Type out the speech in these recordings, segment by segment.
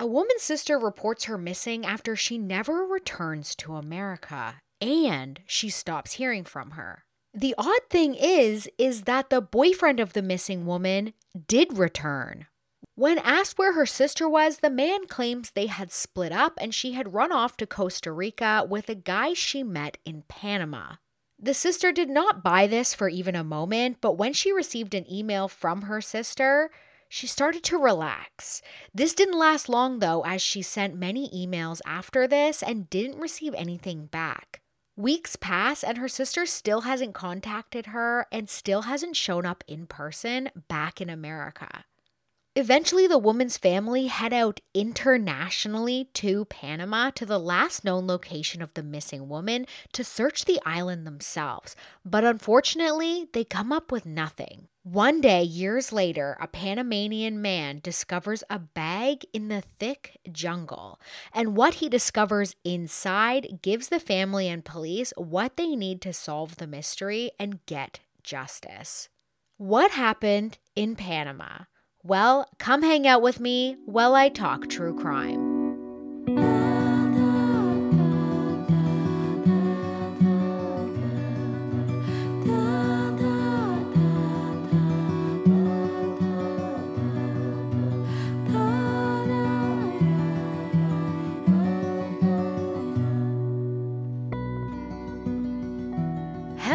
A woman's sister reports her missing after she never returns to America and she stops hearing from her. The odd thing is is that the boyfriend of the missing woman did return. When asked where her sister was, the man claims they had split up and she had run off to Costa Rica with a guy she met in Panama. The sister did not buy this for even a moment, but when she received an email from her sister, she started to relax. This didn't last long though, as she sent many emails after this and didn't receive anything back. Weeks pass and her sister still hasn't contacted her and still hasn't shown up in person back in America. Eventually, the woman's family head out internationally to Panama to the last known location of the missing woman to search the island themselves. But unfortunately, they come up with nothing. One day, years later, a Panamanian man discovers a bag in the thick jungle. And what he discovers inside gives the family and police what they need to solve the mystery and get justice. What happened in Panama? Well, come hang out with me while I talk true crime.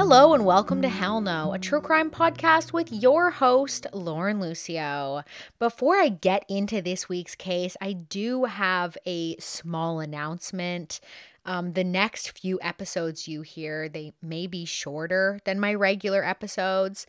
Hello and welcome to Hell No, a true crime podcast with your host, Lauren Lucio. Before I get into this week's case, I do have a small announcement. Um, the next few episodes you hear, they may be shorter than my regular episodes.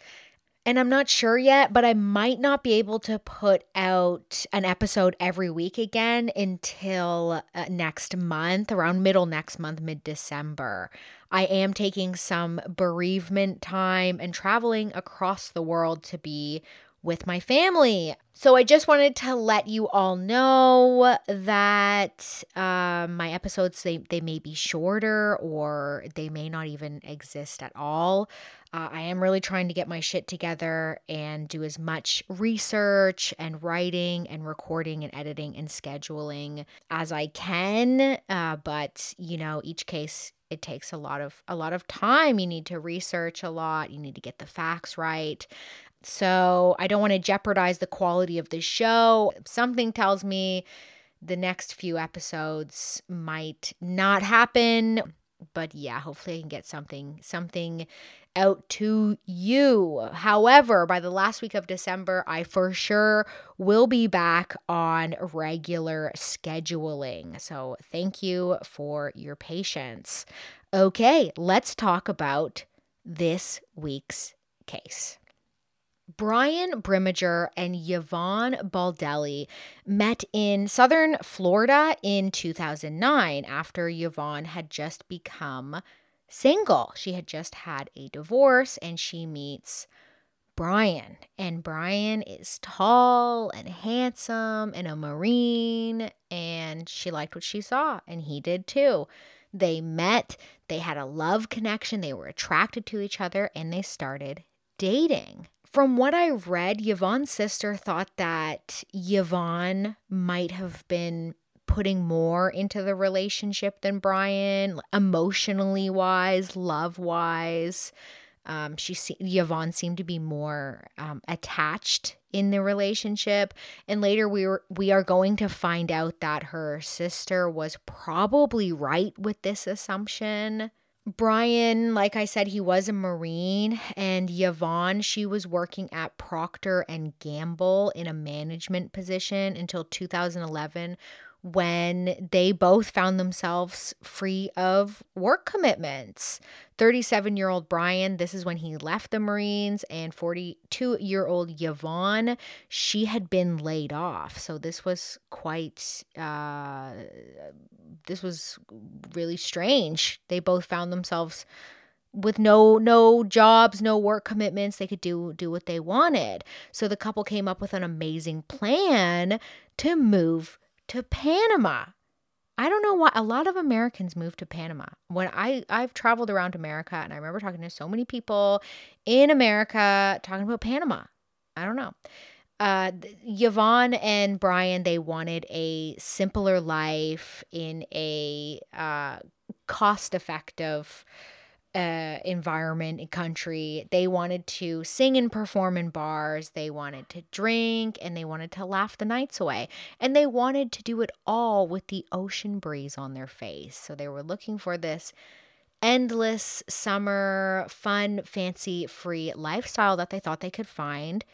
And I'm not sure yet, but I might not be able to put out an episode every week again until uh, next month, around middle next month, mid December. I am taking some bereavement time and traveling across the world to be with my family. So I just wanted to let you all know that uh, my episodes they they may be shorter or they may not even exist at all. Uh, I am really trying to get my shit together and do as much research and writing and recording and editing and scheduling as I can. Uh, but you know, each case it takes a lot of a lot of time you need to research a lot you need to get the facts right so i don't want to jeopardize the quality of the show something tells me the next few episodes might not happen but yeah hopefully i can get something something out to you. However, by the last week of December, I for sure will be back on regular scheduling. So, thank you for your patience. Okay, let's talk about this week's case. Brian Brimager and Yvonne Baldelli met in southern Florida in 2009 after Yvonne had just become single. She had just had a divorce and she meets Brian. And Brian is tall and handsome and a Marine. And she liked what she saw, and he did too. They met, they had a love connection, they were attracted to each other, and they started dating. From what I read, Yvonne's sister thought that Yvonne might have been putting more into the relationship than Brian, emotionally wise, love wise. Um, she Yvonne seemed to be more um, attached in the relationship, and later we were we are going to find out that her sister was probably right with this assumption. Brian, like I said, he was a Marine, and Yvonne, she was working at Procter and Gamble in a management position until 2011 when they both found themselves free of work commitments. 37 year old Brian, this is when he left the Marines, and 42 year old Yvonne, she had been laid off. So this was quite, uh, this was really strange. They both found themselves with no no jobs no work commitments they could do do what they wanted so the couple came up with an amazing plan to move to Panama. I don't know why a lot of Americans move to Panama. When I I've traveled around America and I remember talking to so many people in America talking about Panama. I don't know. uh, Yvonne and Brian, they wanted a simpler life in a uh, cost effective uh, environment and country. They wanted to sing and perform in bars. They wanted to drink and they wanted to laugh the nights away. And they wanted to do it all with the ocean breeze on their face. So they were looking for this endless summer, fun, fancy free lifestyle that they thought they could find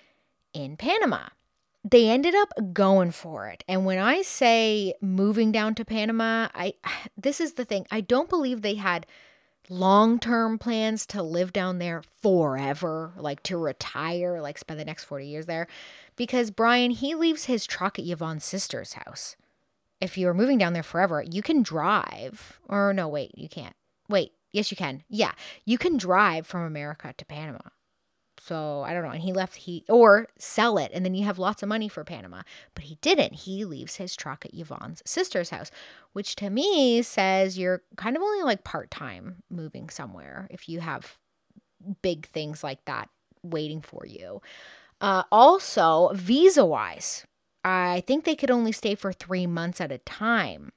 in Panama. They ended up going for it. And when I say moving down to Panama, I this is the thing. I don't believe they had long-term plans to live down there forever, like to retire, like spend the next 40 years there because Brian he leaves his truck at Yvonne's sister's house. If you're moving down there forever, you can drive. Or no, wait, you can't. Wait, yes you can. Yeah, you can drive from America to Panama. So I don't know. And he left he or sell it and then you have lots of money for Panama. But he didn't. He leaves his truck at Yvonne's sister's house, which to me says you're kind of only like part-time moving somewhere if you have big things like that waiting for you. Uh, also, visa wise, I think they could only stay for three months at a time.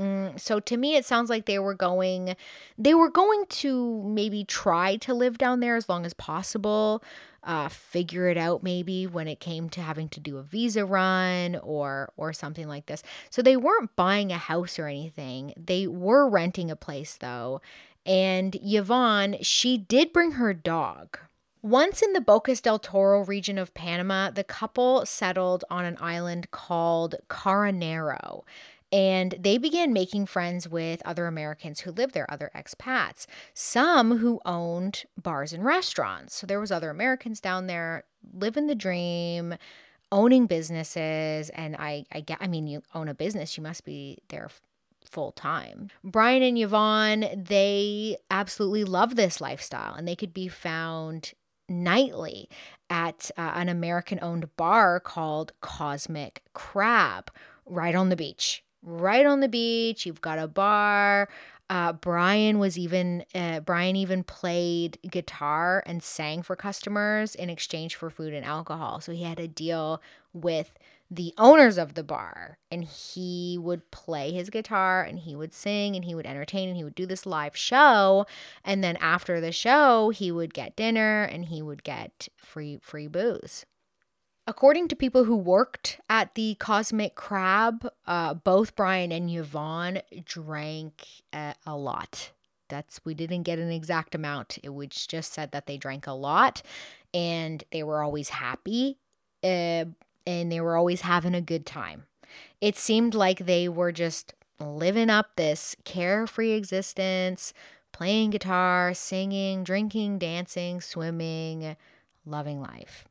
Mm, so to me, it sounds like they were going, they were going to maybe try to live down there as long as possible, uh, figure it out maybe when it came to having to do a visa run or or something like this. So they weren't buying a house or anything. They were renting a place though, and Yvonne, she did bring her dog. Once in the Bocas del Toro region of Panama, the couple settled on an island called Carenero and they began making friends with other Americans who lived there, other expats, some who owned bars and restaurants. So there was other Americans down there living the dream, owning businesses, and I I get I mean you own a business, you must be there full time. Brian and Yvonne, they absolutely love this lifestyle and they could be found nightly at uh, an American owned bar called Cosmic Crab right on the beach right on the beach. You've got a bar. Uh, Brian was even uh, Brian even played guitar and sang for customers in exchange for food and alcohol. So he had a deal with the owners of the bar, and he would play his guitar and he would sing and he would entertain and he would do this live show. And then after the show, he would get dinner and he would get free free booze. According to people who worked at the Cosmic Crab, uh, both Brian and Yvonne drank uh, a lot. That's we didn't get an exact amount. It was just said that they drank a lot, and they were always happy, uh, and they were always having a good time. It seemed like they were just living up this carefree existence, playing guitar, singing, drinking, dancing, swimming, loving life.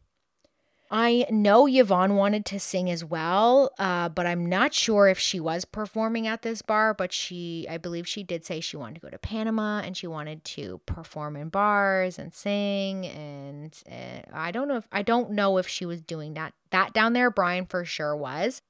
I know Yvonne wanted to sing as well, uh, but I'm not sure if she was performing at this bar. But she, I believe she did say she wanted to go to Panama and she wanted to perform in bars and sing. And uh, I don't know if I don't know if she was doing that that down there. Brian for sure was.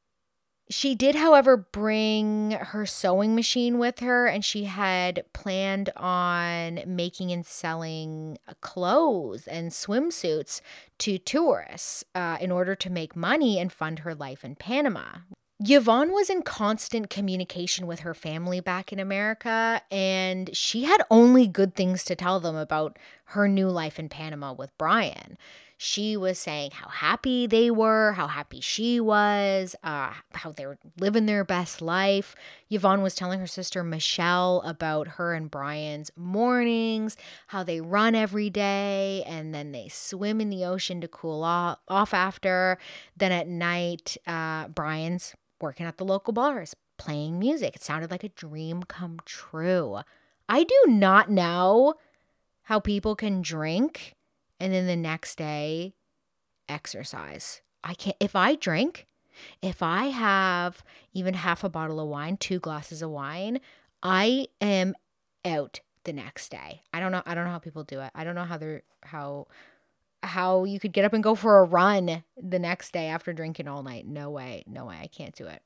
She did, however, bring her sewing machine with her, and she had planned on making and selling clothes and swimsuits to tourists uh, in order to make money and fund her life in Panama. Yvonne was in constant communication with her family back in America, and she had only good things to tell them about her new life in Panama with Brian she was saying how happy they were, how happy she was, uh, how they were living their best life. Yvonne was telling her sister Michelle about her and Brian's mornings, how they run every day and then they swim in the ocean to cool off, after. Then at night, uh, Brian's working at the local bars, playing music. It sounded like a dream come true. I do not know how people can drink and then the next day exercise. I can't if I drink, if I have even half a bottle of wine, two glasses of wine, I am out the next day. I don't know I don't know how people do it. I don't know how they're how how you could get up and go for a run the next day after drinking all night. No way. No way. I can't do it.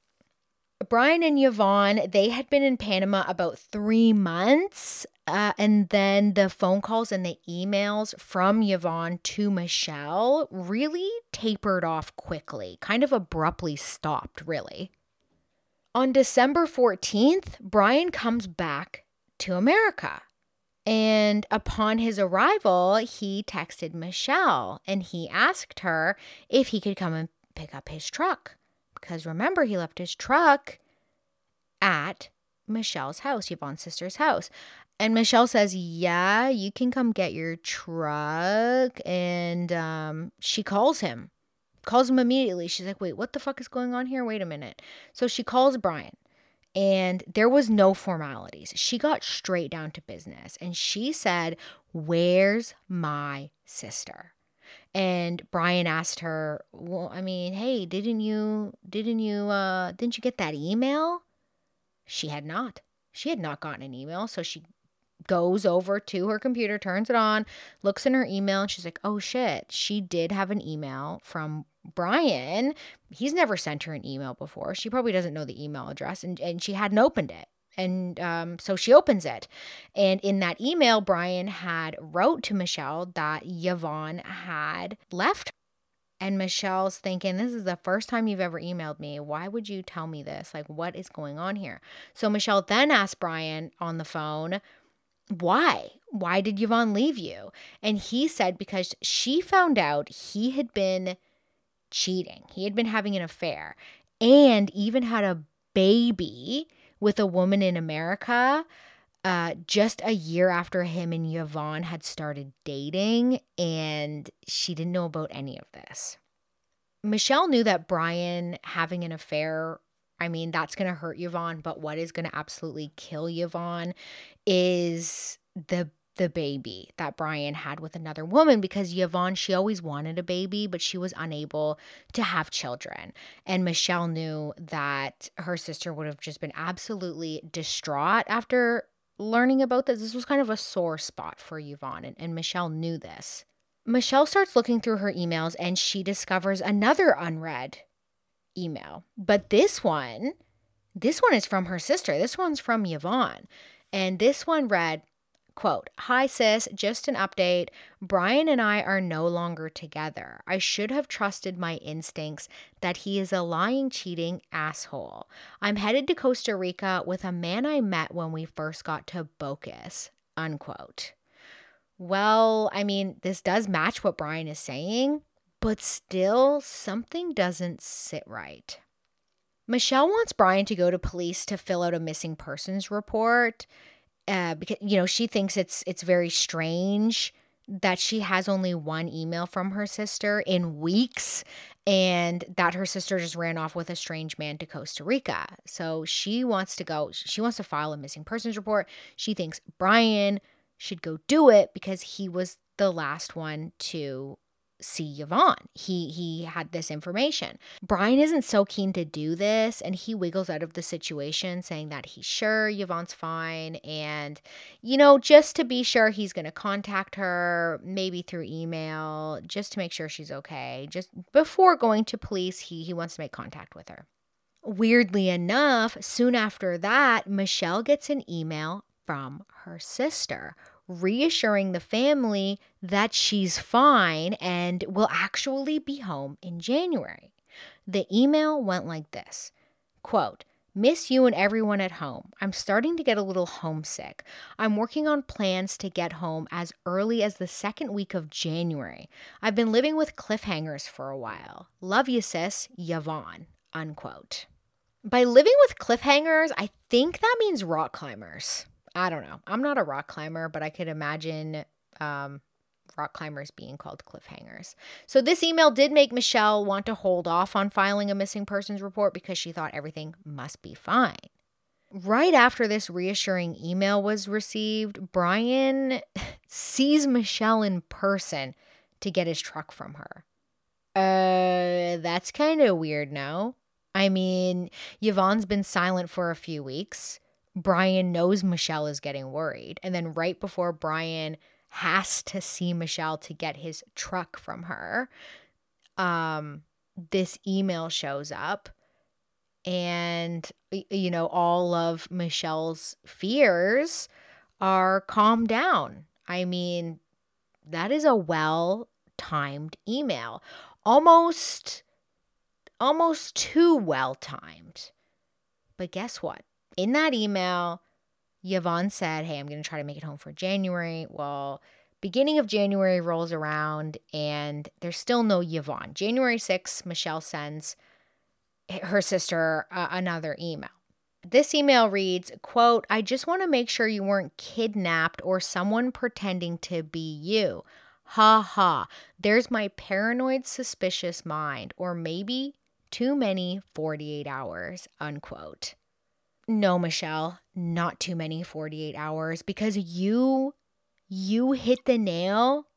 Brian and Yvonne, they had been in Panama about three months. Uh, and then the phone calls and the emails from Yvonne to Michelle really tapered off quickly, kind of abruptly stopped, really. On December 14th, Brian comes back to America. And upon his arrival, he texted Michelle and he asked her if he could come and pick up his truck. Because remember, he left his truck at Michelle's house, Yvonne's sister's house. And Michelle says, Yeah, you can come get your truck. And um, she calls him, calls him immediately. She's like, Wait, what the fuck is going on here? Wait a minute. So she calls Brian and there was no formalities. She got straight down to business and she said, "Where's my sister?" And Brian asked her, "Well, I mean, hey, didn't you didn't you uh didn't you get that email?" She had not. She had not gotten an email, so she goes over to her computer, turns it on, looks in her email, and she's like, "Oh shit, she did have an email from Brian, he's never sent her an email before. She probably doesn't know the email address and, and she hadn't opened it. And um, so she opens it. And in that email, Brian had wrote to Michelle that Yvonne had left. And Michelle's thinking, This is the first time you've ever emailed me. Why would you tell me this? Like, what is going on here? So Michelle then asked Brian on the phone, Why? Why did Yvonne leave you? And he said, Because she found out he had been cheating. He had been having an affair and even had a baby with a woman in America uh, just a year after him and Yvonne had started dating, and she didn't know about any of this. Michelle knew that Brian having an affair, I mean, that's going to hurt Yvonne, but what is going to absolutely kill Yvonne is the the baby that Brian had with another woman because Yvonne, she always wanted a baby, but she was unable to have children. And Michelle knew that her sister would have just been absolutely distraught after learning about this. This was kind of a sore spot for Yvonne, and, and Michelle knew this. Michelle starts looking through her emails and she discovers another unread email. But this one, this one is from her sister. This one's from Yvonne. And this one read, Quote, Hi sis, just an update. Brian and I are no longer together. I should have trusted my instincts that he is a lying, cheating asshole. I'm headed to Costa Rica with a man I met when we first got to Bocas. Unquote. Well, I mean, this does match what Brian is saying, but still, something doesn't sit right. Michelle wants Brian to go to police to fill out a missing persons report uh, because you know she thinks it's it's very strange that she has only one email from her sister in weeks and that her sister just ran off with a strange man to Costa Rica. So she wants to go, she wants to file a missing persons report. She thinks Brian should go do it because he was the last one to see Yvonne. He he had this information. Brian isn't so keen to do this and he wiggles out of the situation saying that he's sure Yvonne's fine and you know just to be sure he's going to contact her maybe through email just to make sure she's okay. Just before going to police, he he wants to make contact with her. Weirdly enough, soon after that, Michelle gets an email from her sister reassuring the family that she's fine and will actually be home in January. The email went like this quote, Miss you and everyone at home. I'm starting to get a little homesick. I'm working on plans to get home as early as the second week of January. I've been living with cliffhangers for a while. Love you, sis, Yvonne. Unquote. By living with cliffhangers, I think that means rock climbers. I don't know. I'm not a rock climber, but I could imagine um, rock climbers being called cliffhangers. So this email did make Michelle want to hold off on filing a missing persons report because she thought everything must be fine. Right after this reassuring email was received, Brian sees Michelle in person to get his truck from her. Uh, that's kind of weird, no? I mean, Yvonne's been silent for a few weeks. Brian knows Michelle is getting worried. And then right before Brian has to see Michelle to get his truck from her, um, this email shows up and you know all of Michelle's fears are calmed down. I mean, that is a well timed email. Almost almost too well timed. But guess what? In that email, Yvonne said, Hey, I'm going to try to make it home for January. Well, beginning of January rolls around and there's still no Yvonne. January 6th, Michelle sends her sister uh, another email. This email reads, quote, I just want to make sure you weren't kidnapped or someone pretending to be you. Ha ha. There's my paranoid suspicious mind or maybe too many 48 hours, unquote. No, Michelle, not too many 48 hours because you you hit the nail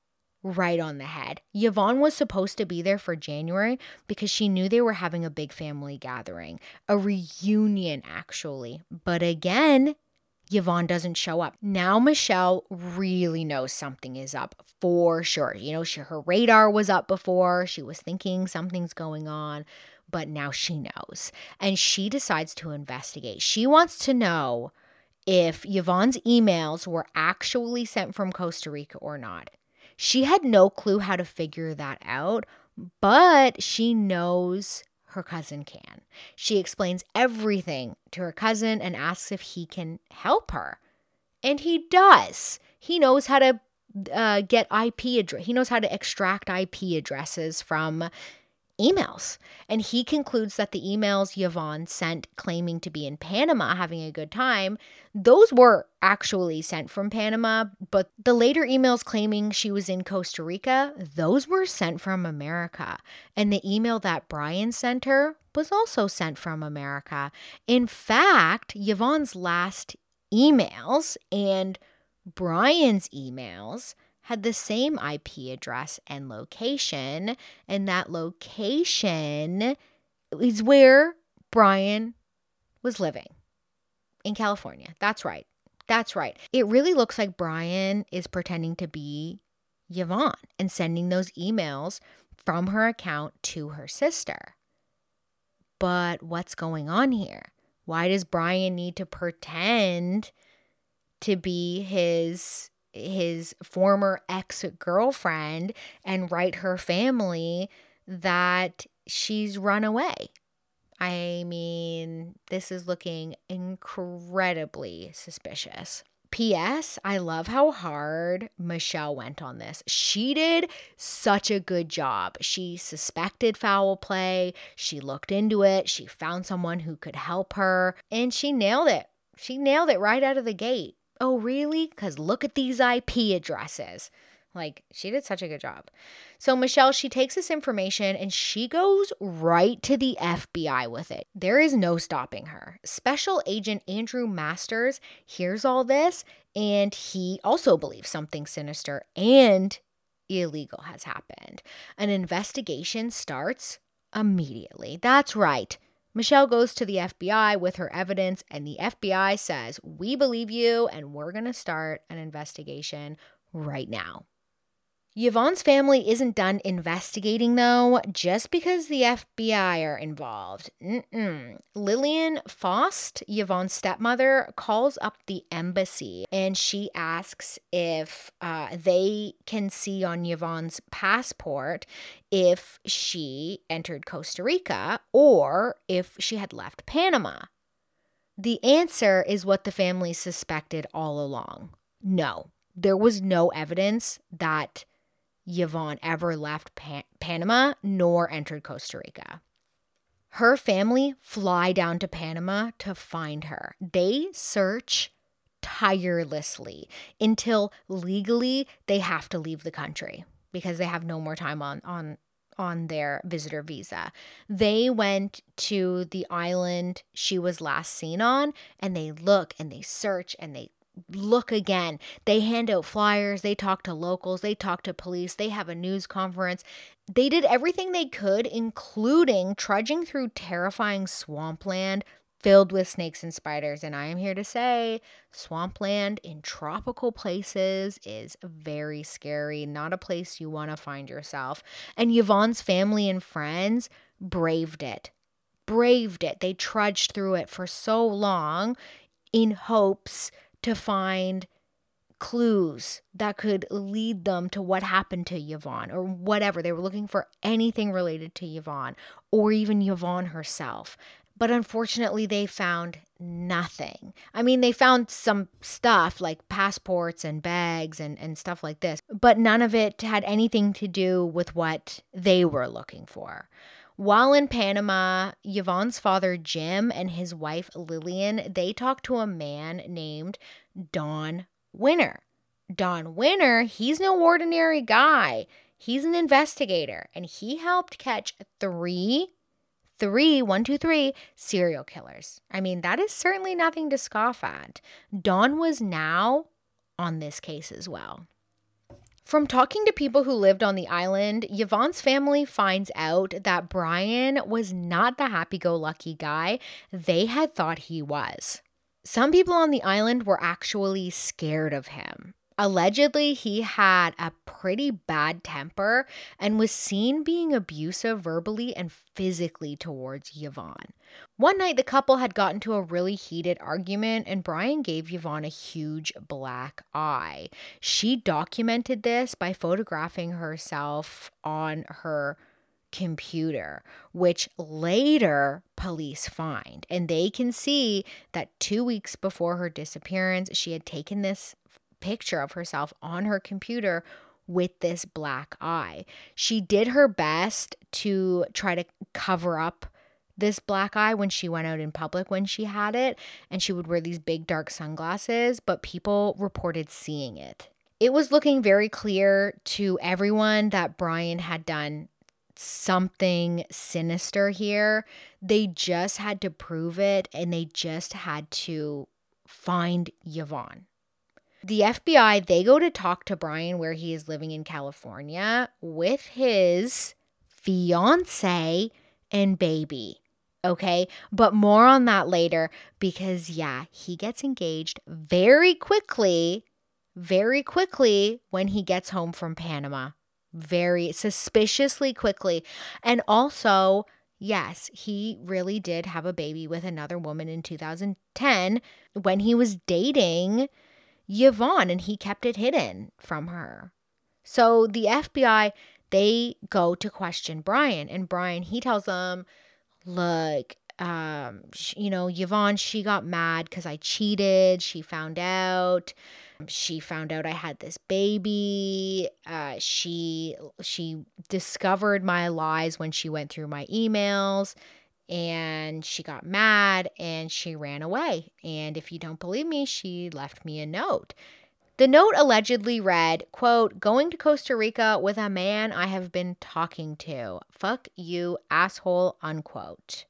right on the head. Yvonne was supposed to be there for January because she knew they were having a big family gathering, a reunion actually. But again, Yvonne doesn't show up. Now Michelle really knows something is up for sure. You know, she, her radar was up before. She was thinking something's going on but now she knows. And she decides to investigate. She wants to know if Yvonne's emails were actually sent from Costa Rica or not. She had no clue how to figure that out, but she knows her cousin can. She explains everything to her cousin and asks if he can help her. And he does. He knows how to uh, get IP address. He knows how to extract IP addresses from emails. And he concludes that the emails Yvonne sent claiming to be in Panama having a good time, those were actually sent from Panama, but the later emails claiming she was in Costa Rica, those were sent from America. And the email that Brian sent her was also sent from America. In fact, Yvonne's last emails and Brian's emails had the same IP address and location, and that location is where Brian was living in California. That's right. That's right. It really looks like Brian is pretending to be Yvonne and sending those emails from her account to her sister. But what's going on here? Why does Brian need to pretend to be his his former ex girlfriend and write her family that she's run away. I mean, this is looking incredibly suspicious. P.S. I love how hard Michelle went on this. She did such a good job. She suspected foul play, she looked into it, she found someone who could help her, and she nailed it. She nailed it right out of the gate. Oh, really? Because look at these IP addresses. Like, she did such a good job. So, Michelle, she takes this information and she goes right to the FBI with it. There is no stopping her. Special Agent Andrew Masters hears all this and he also believes something sinister and illegal has happened. An investigation starts immediately. That's right. Michelle goes to the FBI with her evidence, and the FBI says, We believe you, and we're going to start an investigation right now. Yvonne's family isn't done investigating, though, just because the FBI are involved. Mm-mm. Lillian Faust, Yvonne's stepmother, calls up the embassy and she asks if uh, they can see on Yvonne's passport if she entered Costa Rica or if she had left Panama. The answer is what the family suspected all along no, there was no evidence that Yvonne ever left Pan- Panama nor entered Costa Rica. Her family fly down to Panama to find her. They search tirelessly until legally they have to leave the country because they have no more time on on on their visitor visa. They went to the island she was last seen on and they look and they search and they look again. They hand out flyers, they talk to locals, they talk to police, they have a news conference. They did everything they could, including trudging through terrifying swampland filled with snakes and spiders. And I am here to say swampland in tropical places is very scary, not a place you want to find yourself. And Yvonne's family and friends braved it braved it. They trudged through it for so long in hopes to find clues that could lead them to what happened to Yvonne or whatever. They were looking for anything related to Yvonne or even Yvonne herself. But unfortunately, they found nothing. I mean, they found some stuff like passports and bags and, and stuff like this, but none of it had anything to do with what they were looking for. While in Panama, Yvonne's father Jim and his wife Lillian, they talked to a man named Don Winner. Don Winner, he's no ordinary guy. He's an investigator and he helped catch three, three, one, two, three serial killers. I mean, that is certainly nothing to scoff at. Don was now on this case as well. From talking to people who lived on the island, Yvonne's family finds out that Brian was not the happy go lucky guy they had thought he was. Some people on the island were actually scared of him. Allegedly, he had a pretty bad temper and was seen being abusive verbally and physically towards Yvonne. One night, the couple had gotten to a really heated argument, and Brian gave Yvonne a huge black eye. She documented this by photographing herself on her computer, which later police find. And they can see that two weeks before her disappearance, she had taken this picture of herself on her computer with this black eye. She did her best to try to cover up this black eye when she went out in public when she had it, and she would wear these big dark sunglasses, but people reported seeing it. It was looking very clear to everyone that Brian had done something sinister here. They just had to prove it and they just had to find Yvonne. The FBI, they go to talk to Brian where he is living in California with his fiance and baby. Okay, but more on that later because, yeah, he gets engaged very quickly, very quickly when he gets home from Panama. Very suspiciously quickly. And also, yes, he really did have a baby with another woman in 2010 when he was dating Yvonne and he kept it hidden from her. So the FBI, they go to question Brian and Brian, he tells them, look, um, you know, Yvonne, she got mad because I cheated. She found out. She found out I had this baby. Uh, she she discovered my lies when she went through my emails and she got mad and she ran away. And if you don't believe me, she left me a note. The note allegedly read, quote, going to Costa Rica with a man I have been talking to. Fuck you, asshole, unquote.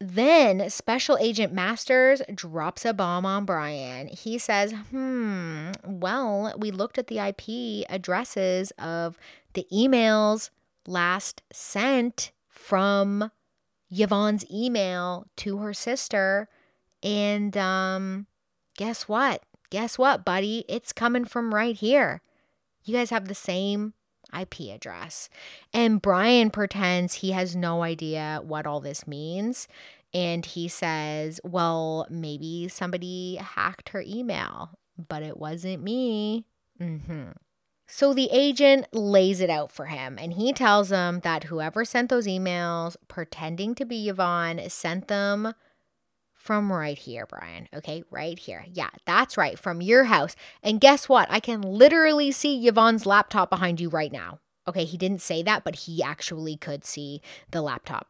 Then Special Agent Masters drops a bomb on Brian. He says, hmm, well, we looked at the IP addresses of the emails last sent from Yvonne's email to her sister. And um, guess what? Guess what, buddy? It's coming from right here. You guys have the same IP address. And Brian pretends he has no idea what all this means. And he says, Well, maybe somebody hacked her email, but it wasn't me. Mm-hmm. So the agent lays it out for him and he tells him that whoever sent those emails pretending to be Yvonne sent them from right here, Brian. Okay, right here. Yeah, that's right, from your house. And guess what? I can literally see Yvonne's laptop behind you right now. Okay, he didn't say that, but he actually could see the laptop.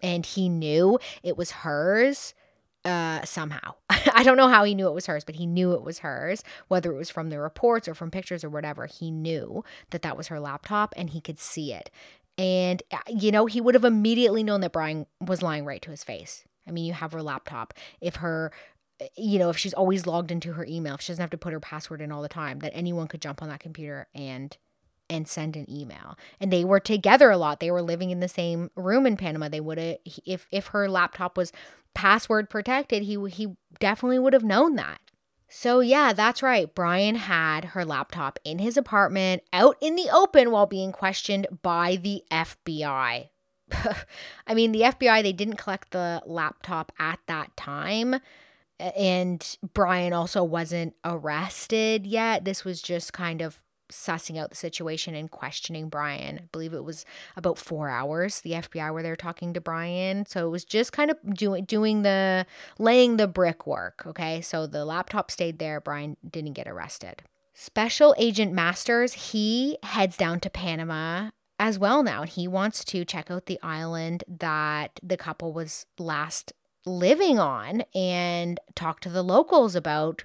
And he knew it was hers uh somehow. I don't know how he knew it was hers, but he knew it was hers, whether it was from the reports or from pictures or whatever. He knew that that was her laptop and he could see it. And uh, you know, he would have immediately known that Brian was lying right to his face. I mean, you have her laptop. If her uh, you know, if she's always logged into her email, if she doesn't have to put her password in all the time, that anyone could jump on that computer and and send an email. And they were together a lot. They were living in the same room in Panama. They would have if if her laptop was password protected, he he definitely would have known that. So yeah, that's right. Brian had her laptop in his apartment out in the open while being questioned by the FBI. I mean, the FBI, they didn't collect the laptop at that time. And Brian also wasn't arrested yet. This was just kind of sussing out the situation and questioning Brian. I believe it was about four hours. The FBI were there talking to Brian, so it was just kind of doing doing the laying the brickwork. Okay, so the laptop stayed there. Brian didn't get arrested. Special Agent Masters he heads down to Panama as well now, and he wants to check out the island that the couple was last living on and talk to the locals about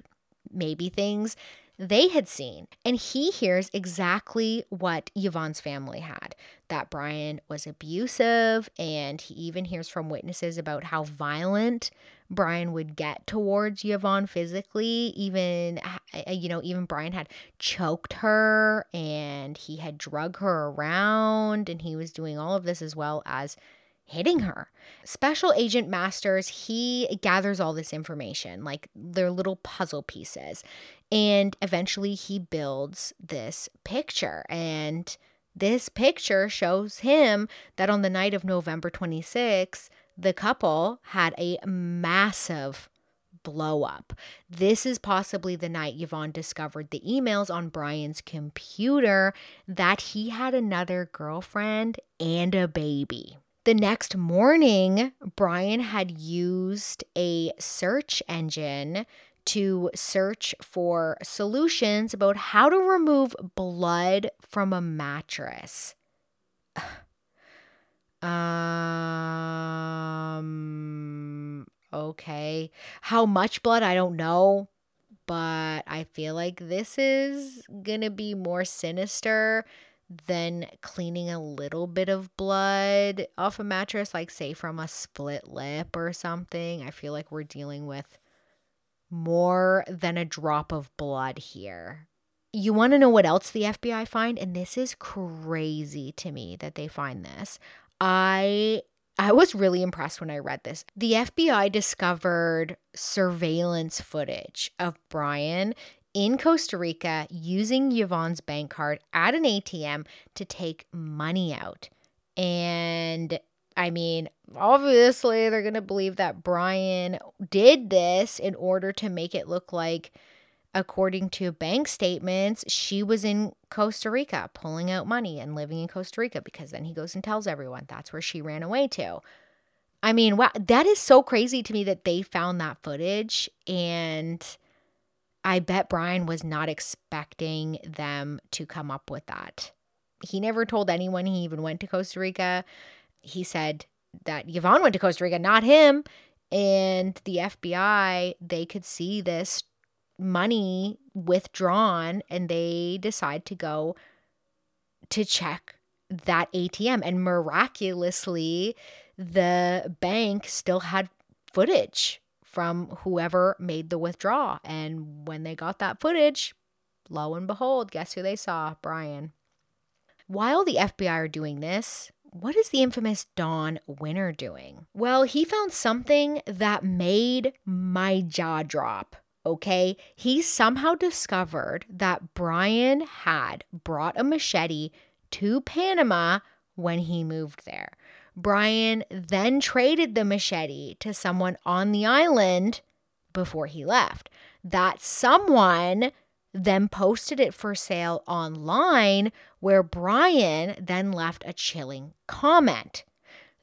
maybe things they had seen. And he hears exactly what Yvonne's family had that Brian was abusive, and he even hears from witnesses about how violent Brian would get towards Yvonne physically. Even, uh, you know, even Brian had choked her and he had drug her around, and he was doing all of this as well as hitting her. Special Agent Masters, he gathers all this information, like their little puzzle pieces. And eventually he builds this picture. And this picture shows him that on the night of November 26, the couple had a massive blow up. This is possibly the night Yvonne discovered the emails on Brian's computer that he had another girlfriend and a baby. The next morning, Brian had used a search engine to search for solutions about how to remove blood from a mattress. um okay. How much blood I don't know, but I feel like this is going to be more sinister than cleaning a little bit of blood off a mattress, like say from a split lip or something. I feel like we're dealing with more than a drop of blood here. You want to know what else the FBI find? And this is crazy to me that they find this. I I was really impressed when I read this. The FBI discovered surveillance footage of Brian in Costa Rica using Yvonne's bank card at an ATM to take money out. And I mean, obviously, they're going to believe that Brian did this in order to make it look like, according to bank statements, she was in Costa Rica pulling out money and living in Costa Rica because then he goes and tells everyone that's where she ran away to. I mean, wow, that is so crazy to me that they found that footage and I bet Brian was not expecting them to come up with that. He never told anyone he even went to Costa Rica. He said that Yvonne went to Costa Rica, not him. And the FBI, they could see this money withdrawn and they decide to go to check that ATM. And miraculously, the bank still had footage from whoever made the withdrawal. And when they got that footage, lo and behold, guess who they saw? Brian. While the FBI are doing this, what is the infamous Don Winner doing? Well, he found something that made my jaw drop. Okay, he somehow discovered that Brian had brought a machete to Panama when he moved there. Brian then traded the machete to someone on the island before he left. That someone then posted it for sale online, where Brian then left a chilling comment.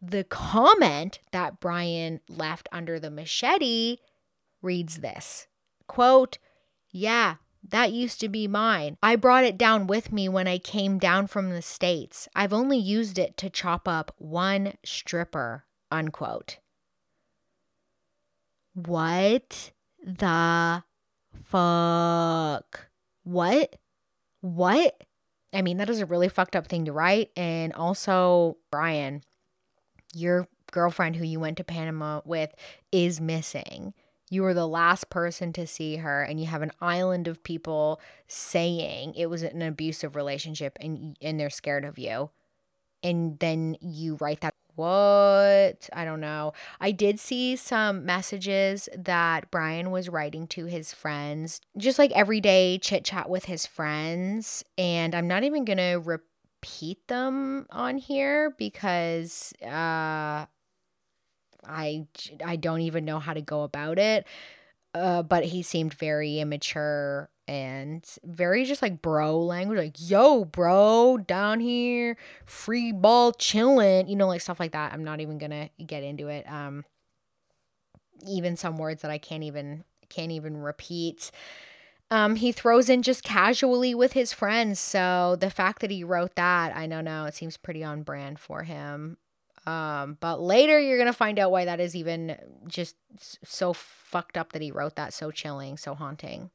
The comment that Brian left under the machete reads this quote, Yeah, that used to be mine. I brought it down with me when I came down from the States. I've only used it to chop up one stripper. Unquote. What the fuck? What? What? I mean, that is a really fucked up thing to write. And also, Brian, your girlfriend who you went to Panama with is missing you were the last person to see her and you have an island of people saying it was an abusive relationship and and they're scared of you and then you write that what i don't know i did see some messages that brian was writing to his friends just like everyday chit chat with his friends and i'm not even gonna repeat them on here because uh, I I don't even know how to go about it. Uh, but he seemed very immature and very just like bro language, like yo, bro, down here, free ball chilling, you know, like stuff like that. I'm not even gonna get into it. Um, even some words that I can't even can't even repeat. Um, he throws in just casually with his friends. So the fact that he wrote that, I don't know, it seems pretty on brand for him. Um, but later you're gonna find out why that is even just so fucked up that he wrote that, so chilling, so haunting.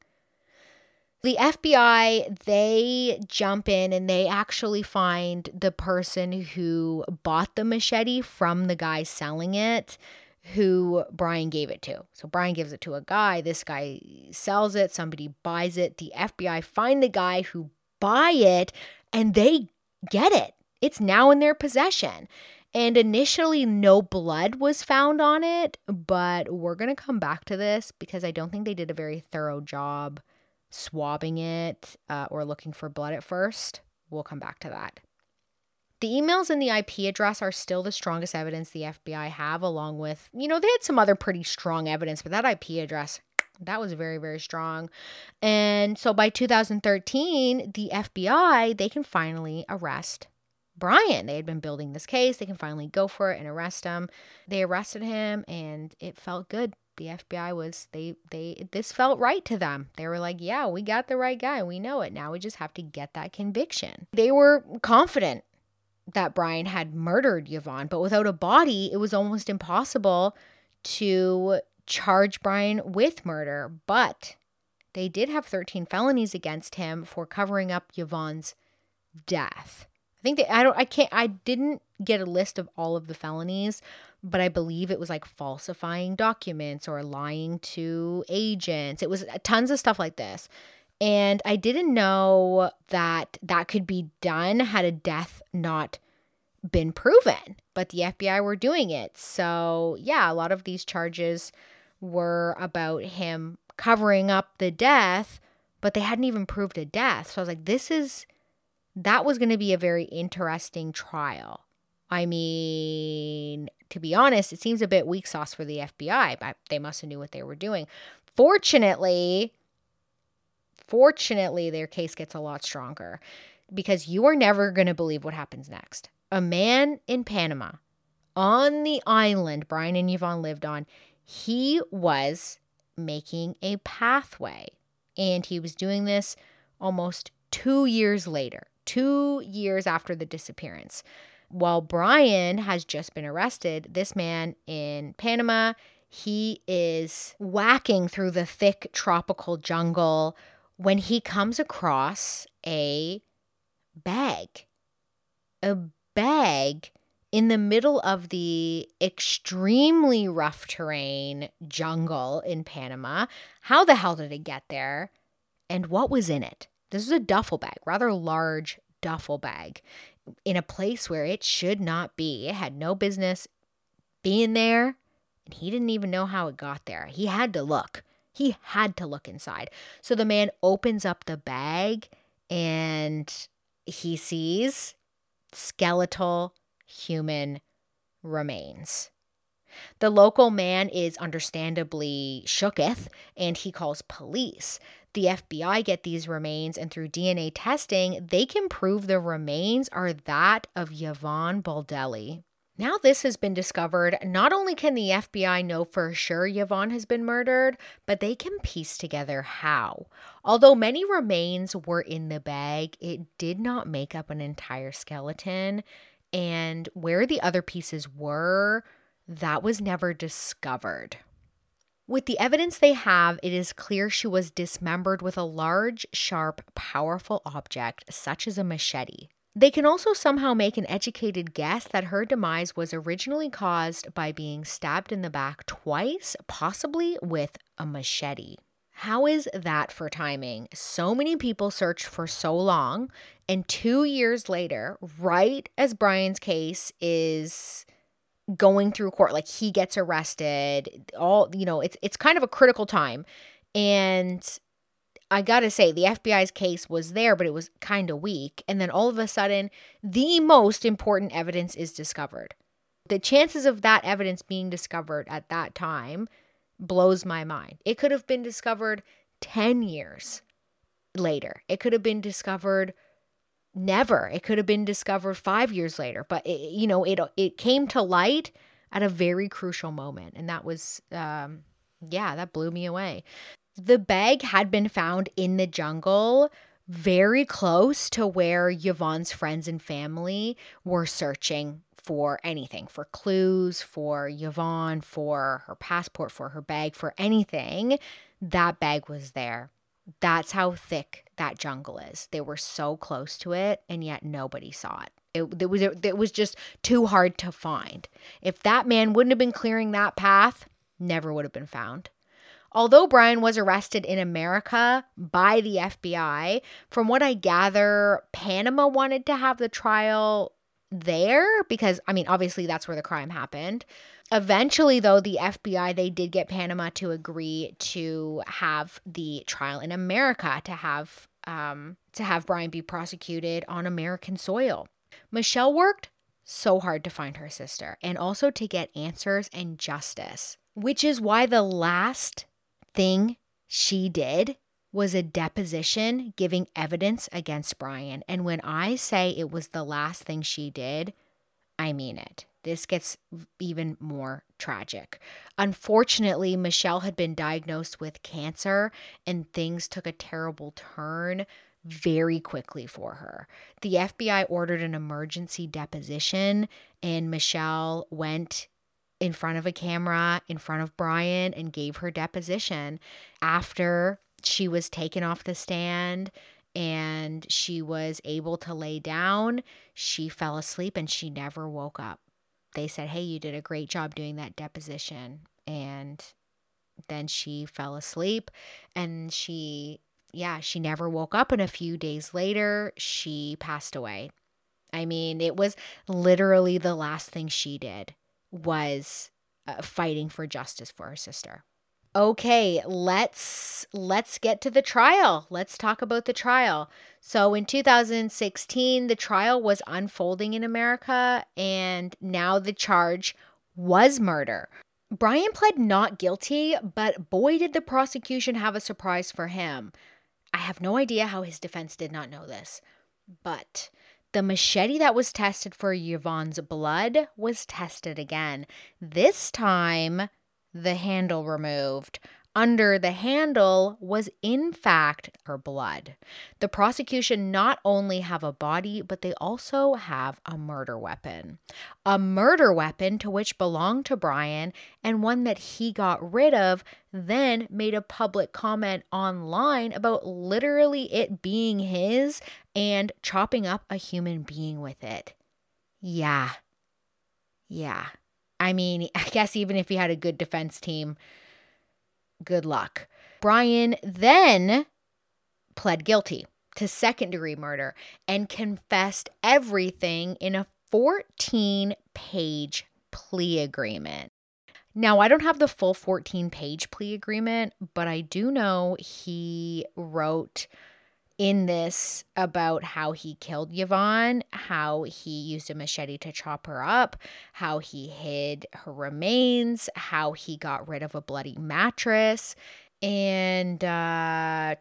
The FBI, they jump in and they actually find the person who bought the machete from the guy selling it who Brian gave it to. So Brian gives it to a guy, this guy sells it, somebody buys it. The FBI find the guy who buy it and they get it. It's now in their possession. And initially, no blood was found on it, but we're going to come back to this because I don't think they did a very thorough job swabbing it uh, or looking for blood at first. We'll come back to that. The emails and the IP address are still the strongest evidence the FBI have, along with, you know, they had some other pretty strong evidence, but that IP address, that was very, very strong. And so by 2013, the FBI, they can finally arrest Brian. They had been building this case. They can finally go for it and arrest him. They arrested him and it felt good the FBI was they they this felt right to them. They were like, "Yeah, we got the right guy. We know it. Now we just have to get that conviction." They were confident that Brian had murdered Yvonne, but without a body, it was almost impossible to charge Brian with murder. But they did have 13 felonies against him for covering up Yvonne's death. I think that I don't I can't I didn't get a list of all of the felonies, but I believe it was like falsifying documents or lying to agents. It was uh, tons of stuff like this. And I didn't know that that could be done had a death not been proven, but the FBI were doing it. So, yeah, a lot of these charges were about him covering up the death, but they hadn't even proved a death. So I was like, this is that was going to be a very interesting trial. I mean, to be honest, it seems a bit weak sauce for the FBI, but they must have knew what they were doing. Fortunately, fortunately, their case gets a lot stronger because you are never going to believe what happens next. A man in Panama on the island Brian and Yvonne lived on, he was making a pathway. And he was doing this almost two years later two years after the disappearance. While Brian has just been arrested, this man in Panama, he is whacking through the thick tropical jungle when he comes across a bag. A bag in the middle of the extremely rough terrain jungle in Panama. How the hell did it get there? And what was in it? This is a duffel bag, rather large duffel bag, in a place where it should not be. It had no business being there, and he didn't even know how it got there. He had to look. He had to look inside. So the man opens up the bag and he sees skeletal human remains. The local man is understandably shooketh and he calls police. The FBI get these remains, and through DNA testing, they can prove the remains are that of Yvonne Baldelli. Now, this has been discovered, not only can the FBI know for sure Yvonne has been murdered, but they can piece together how. Although many remains were in the bag, it did not make up an entire skeleton, and where the other pieces were, that was never discovered. With the evidence they have, it is clear she was dismembered with a large, sharp, powerful object such as a machete. They can also somehow make an educated guess that her demise was originally caused by being stabbed in the back twice, possibly with a machete. How is that for timing? So many people searched for so long, and two years later, right as Brian's case is going through court like he gets arrested all you know it's it's kind of a critical time and I gotta say, the FBI's case was there, but it was kind of weak. And then all of a sudden, the most important evidence is discovered. The chances of that evidence being discovered at that time blows my mind. It could have been discovered 10 years later, it could have been discovered never. It could have been discovered five years later, but it, you know, it it came to light at a very crucial moment, and that was, um, yeah, that blew me away. The bag had been found in the jungle very close to where Yvonne's friends and family were searching for anything for clues, for Yvonne, for her passport, for her bag, for anything. That bag was there. That's how thick that jungle is. They were so close to it, and yet nobody saw it. It, it was it was just too hard to find. If that man wouldn't have been clearing that path, never would have been found. Although Brian was arrested in America by the FBI, from what I gather, Panama wanted to have the trial there because, I mean, obviously that's where the crime happened. Eventually, though, the FBI they did get Panama to agree to have the trial in America to have um, to have Brian be prosecuted on American soil. Michelle worked so hard to find her sister and also to get answers and justice, which is why the last thing she did was a deposition giving evidence against Brian. And when I say it was the last thing she did, I mean it. This gets even more tragic. Unfortunately, Michelle had been diagnosed with cancer and things took a terrible turn very quickly for her. The FBI ordered an emergency deposition, and Michelle went in front of a camera in front of Brian and gave her deposition after she was taken off the stand and she was able to lay down. She fell asleep and she never woke up. They said, Hey, you did a great job doing that deposition. And then she fell asleep and she, yeah, she never woke up. And a few days later, she passed away. I mean, it was literally the last thing she did was uh, fighting for justice for her sister. Okay, let's let's get to the trial. Let's talk about the trial. So in 2016, the trial was unfolding in America and now the charge was murder. Brian pled not guilty, but boy did the prosecution have a surprise for him. I have no idea how his defense did not know this, but the machete that was tested for Yvonne's blood was tested again. This time, the handle removed. Under the handle was, in fact, her blood. The prosecution not only have a body, but they also have a murder weapon. A murder weapon to which belonged to Brian and one that he got rid of, then made a public comment online about literally it being his and chopping up a human being with it. Yeah. Yeah. I mean, I guess even if he had a good defense team, good luck. Brian then pled guilty to second degree murder and confessed everything in a 14 page plea agreement. Now, I don't have the full 14 page plea agreement, but I do know he wrote in this about how he killed Yvonne, how he used a machete to chop her up, how he hid her remains, how he got rid of a bloody mattress. And uh,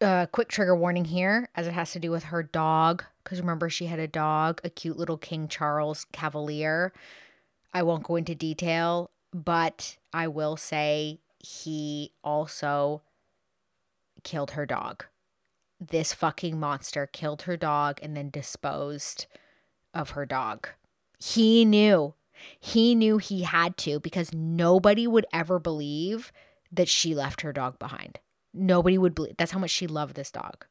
uh, quick trigger warning here, as it has to do with her dog. Because remember, she had a dog, a cute little King Charles Cavalier. I won't go into detail, but I will say he also killed her dog this fucking monster killed her dog and then disposed of her dog. He knew. He knew he had to because nobody would ever believe that she left her dog behind. Nobody would believe. That's how much she loved this dog.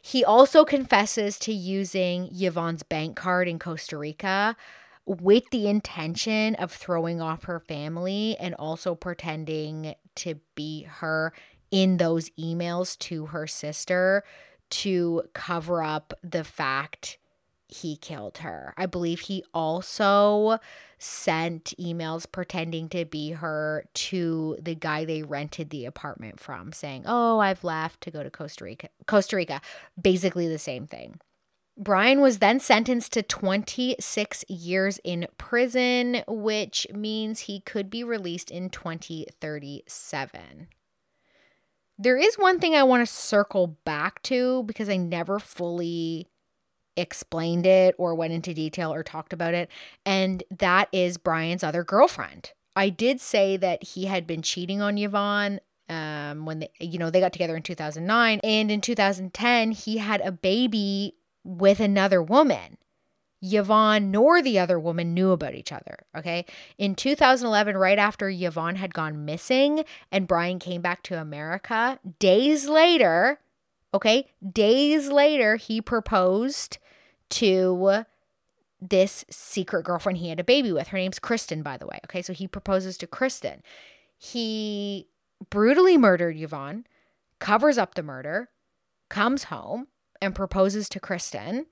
He also confesses to using Yvonne's bank card in Costa Rica with the intention of throwing off her family and also pretending to be her in those emails to her sister to cover up the fact he killed her. I believe he also sent emails pretending to be her to the guy they rented the apartment from saying, "Oh, I've left to go to Costa Rica." Costa Rica, basically the same thing. Brian was then sentenced to 26 years in prison, which means he could be released in 2037. There is one thing I want to circle back to because I never fully explained it or went into detail or talked about it, and that is Brian's other girlfriend. I did say that he had been cheating on Yvonne um, when they, you know they got together in 2009, and in 2010 he had a baby with another woman. Yvonne nor the other woman knew about each other. Okay. In 2011, right after Yvonne had gone missing and Brian came back to America, days later, okay, days later, he proposed to this secret girlfriend he had a baby with. Her name's Kristen, by the way. Okay. So he proposes to Kristen. He brutally murdered Yvonne, covers up the murder, comes home, and proposes to Kristen.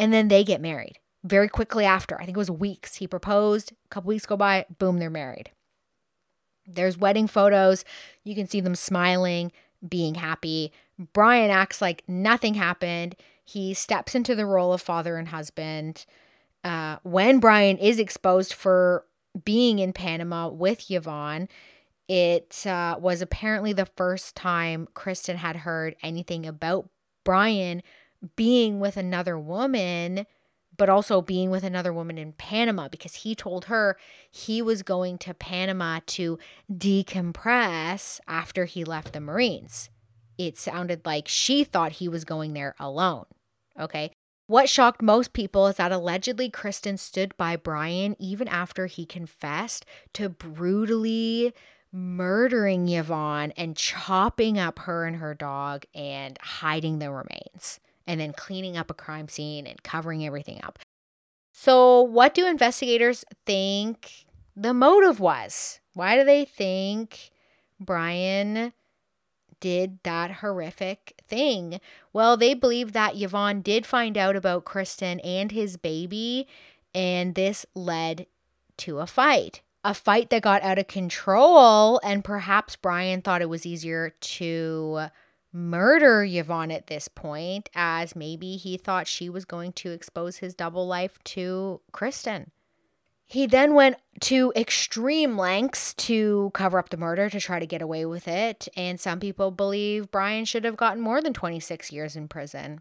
And then they get married very quickly after. I think it was weeks. He proposed, a couple weeks go by, boom, they're married. There's wedding photos. You can see them smiling, being happy. Brian acts like nothing happened. He steps into the role of father and husband. Uh, when Brian is exposed for being in Panama with Yvonne, it uh, was apparently the first time Kristen had heard anything about Brian being with another woman, but also being with another woman in Panama because he told her he was going to Panama to decompress after he left the Marines. It sounded like she thought he was going there alone. Okay. What shocked most people is that allegedly Kristen stood by Brian even after he confessed to brutally murdering Yvonne and chopping up her and her dog and hiding the remains and then cleaning up a crime scene and covering everything up. So, what do investigators think the motive was? Why do they think Brian did that horrific thing? Well, they believe that Yvonne did find out about Kristen and his baby, and this led to a fight a fight that got out of control, and perhaps Brian thought it was easier to murder Yvonne at this point, as maybe he thought she was going to expose his double life to Kristen. He then went to extreme lengths to cover up the murder to try to get away with it, and some people believe Brian should have gotten more than 26 years in prison.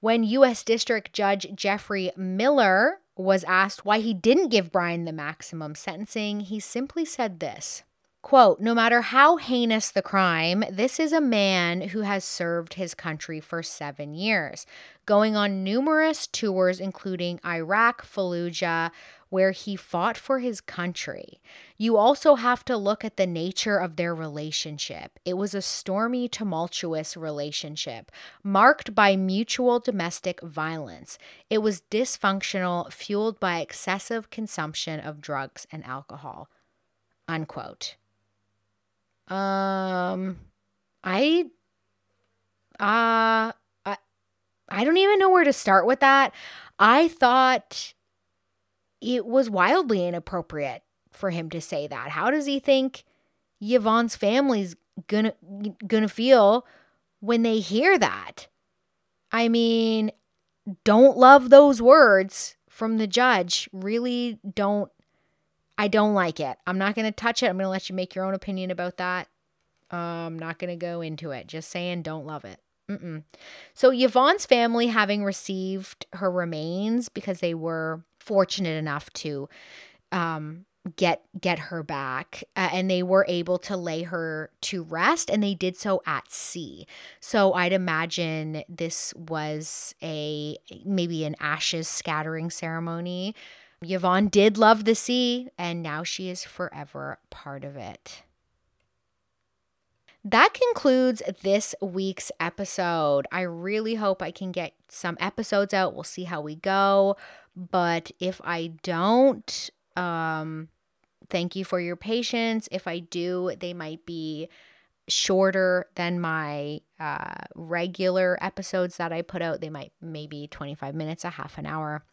When U.S. District Judge Jeffrey Miller was asked why he didn't give Brian the maximum sentencing, he simply said this Quote, no matter how heinous the crime, this is a man who has served his country for seven years, going on numerous tours, including Iraq, Fallujah, where he fought for his country. You also have to look at the nature of their relationship. It was a stormy, tumultuous relationship, marked by mutual domestic violence. It was dysfunctional, fueled by excessive consumption of drugs and alcohol. Unquote. Um, I, uh, I, I don't even know where to start with that. I thought it was wildly inappropriate for him to say that. How does he think Yvonne's family's gonna gonna feel when they hear that? I mean, don't love those words from the judge. Really don't I don't like it. I'm not going to touch it. I'm going to let you make your own opinion about that. Uh, I'm not going to go into it. Just saying, don't love it. Mm-mm. So, Yvonne's family, having received her remains because they were fortunate enough to um, get get her back, uh, and they were able to lay her to rest, and they did so at sea. So, I'd imagine this was a maybe an ashes scattering ceremony Yvonne did love the sea, and now she is forever part of it. That concludes this week's episode. I really hope I can get some episodes out. We'll see how we go. But if I don't, um, thank you for your patience. If I do, they might be shorter than my uh, regular episodes that I put out. They might maybe 25 minutes, a half an hour,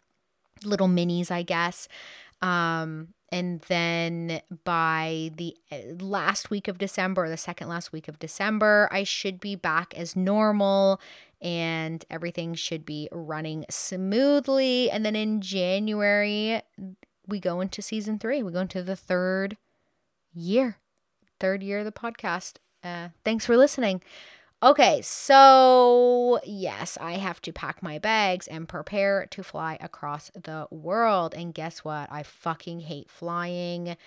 little minis, I guess. Um, and then by the uh, last week of December, the second last week of December, I should be back as normal and everything should be running smoothly. And then in January, we go into season three. We go into the third year, third year of the podcast. Uh, thanks for listening. Okay, so yes, I have to pack my bags and prepare to fly across the world. And guess what? I fucking hate flying.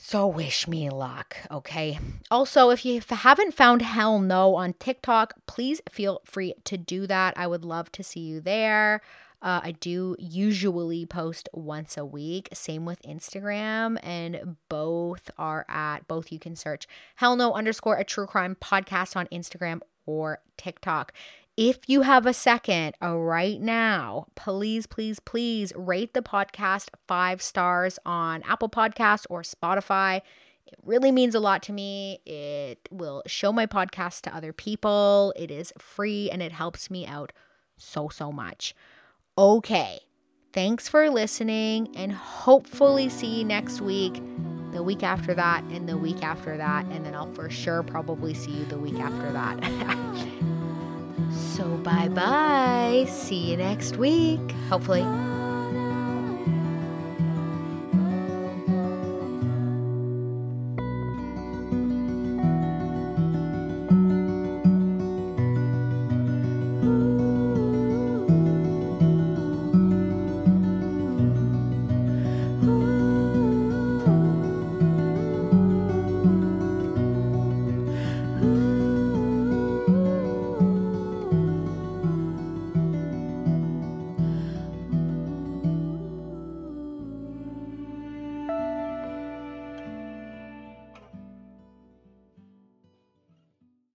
So wish me luck, okay? Also, if you haven't found Hell No on TikTok, please feel free to do that. I would love to see you there. Uh, I do usually post once a week. Same with Instagram, and both are at both. You can search Hell No underscore a true crime podcast on Instagram or TikTok. If you have a second uh, right now, please, please, please rate the podcast five stars on Apple Podcasts or Spotify. It really means a lot to me. It will show my podcast to other people. It is free and it helps me out so, so much. Okay. Thanks for listening and hopefully see you next week, the week after that, and the week after that. And then I'll for sure probably see you the week after that. so bye bye. See you next week. Hopefully.